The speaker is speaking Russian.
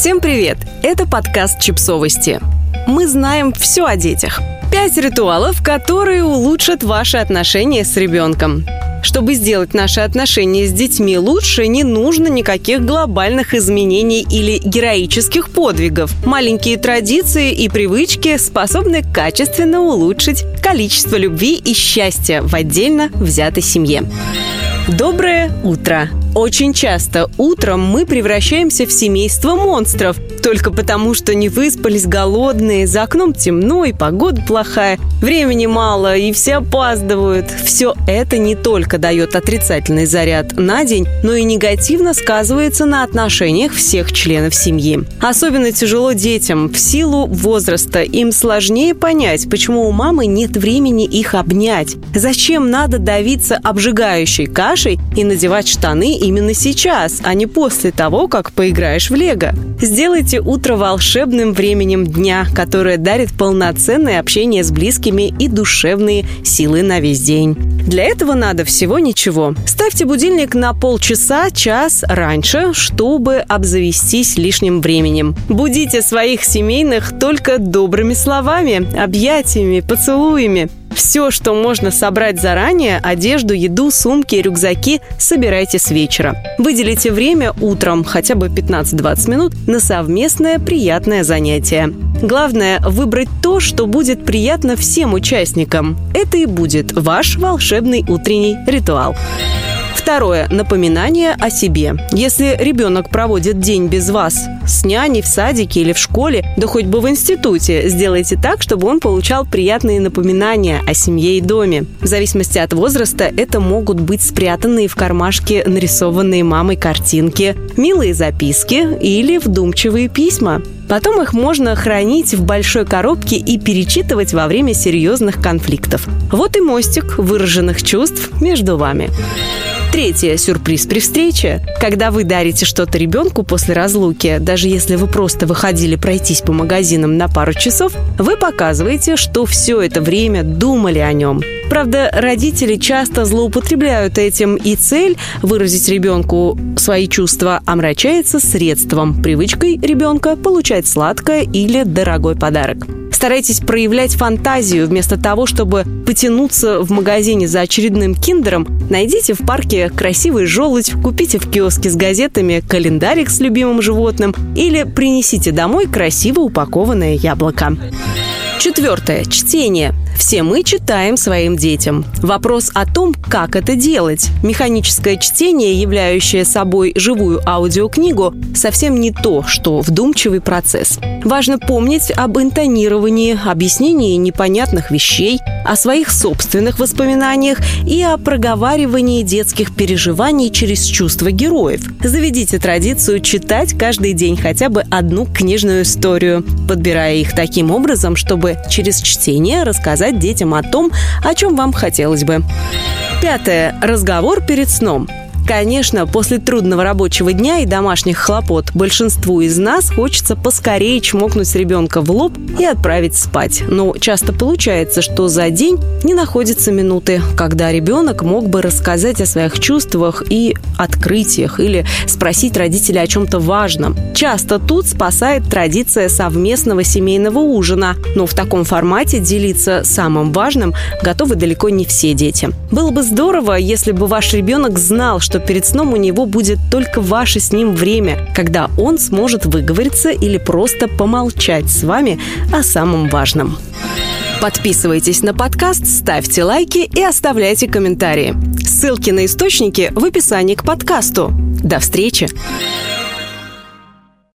Всем привет! Это подкаст «Чипсовости». Мы знаем все о детях. Пять ритуалов, которые улучшат ваши отношения с ребенком. Чтобы сделать наши отношения с детьми лучше, не нужно никаких глобальных изменений или героических подвигов. Маленькие традиции и привычки способны качественно улучшить количество любви и счастья в отдельно взятой семье. Доброе утро! Очень часто утром мы превращаемся в семейство монстров, только потому, что не выспались голодные, за окном темно и погода плохая, времени мало и все опаздывают. Все это не только дает отрицательный заряд на день, но и негативно сказывается на отношениях всех членов семьи. Особенно тяжело детям. В силу возраста им сложнее понять, почему у мамы нет времени их обнять. Зачем надо давиться обжигающей кашей и надевать штаны именно сейчас, а не после того, как поиграешь в лего. Сделайте утро волшебным временем дня, которое дарит полноценное общение с близкими и душевные силы на весь день. Для этого надо всего ничего. Ставьте будильник на полчаса, час раньше, чтобы обзавестись лишним временем. Будите своих семейных только добрыми словами, объятиями, поцелуями. Все, что можно собрать заранее, одежду, еду, сумки, рюкзаки, собирайте с вечера. Выделите время утром, хотя бы 15-20 минут, на совместное приятное занятие. Главное – выбрать то, что будет приятно всем участникам. Это и будет ваш волшебный утренний ритуал. Второе. Напоминание о себе. Если ребенок проводит день без вас с няней в садике или в школе, да хоть бы в институте, сделайте так, чтобы он получал приятные напоминания о семье и доме. В зависимости от возраста это могут быть спрятанные в кармашке нарисованные мамой картинки, милые записки или вдумчивые письма. Потом их можно хранить в большой коробке и перечитывать во время серьезных конфликтов. Вот и мостик выраженных чувств между вами. Третье – сюрприз при встрече. Когда вы дарите что-то ребенку после разлуки, даже если вы просто выходили пройтись по магазинам на пару часов, вы показываете, что все это время думали о нем. Правда, родители часто злоупотребляют этим, и цель выразить ребенку свои чувства омрачается средством, привычкой ребенка получать сладкое или дорогой подарок. Старайтесь проявлять фантазию. Вместо того, чтобы потянуться в магазине за очередным киндером, найдите в парке красивый желудь, купите в киоске с газетами календарик с любимым животным или принесите домой красиво упакованное яблоко. Четвертое. Чтение. Все мы читаем своим детям. Вопрос о том, как это делать. Механическое чтение, являющее собой живую аудиокнигу, совсем не то, что вдумчивый процесс. Важно помнить об интонировании, объяснении непонятных вещей, о своих собственных воспоминаниях и о проговаривании детских переживаний через чувства героев. Заведите традицию читать каждый день хотя бы одну книжную историю, подбирая их таким образом, чтобы через чтение рассказать рассказать детям о том, о чем вам хотелось бы. Пятое. Разговор перед сном. Конечно, после трудного рабочего дня и домашних хлопот большинству из нас хочется поскорее чмокнуть ребенка в лоб и отправить спать. Но часто получается, что за день не находятся минуты, когда ребенок мог бы рассказать о своих чувствах и открытиях или спросить родителя о чем-то важном. Часто тут спасает традиция совместного семейного ужина, но в таком формате делиться самым важным готовы далеко не все дети. Было бы здорово, если бы ваш ребенок знал, перед сном у него будет только ваше с ним время, когда он сможет выговориться или просто помолчать с вами о самом важном. Подписывайтесь на подкаст, ставьте лайки и оставляйте комментарии. Ссылки на источники в описании к подкасту. До встречи!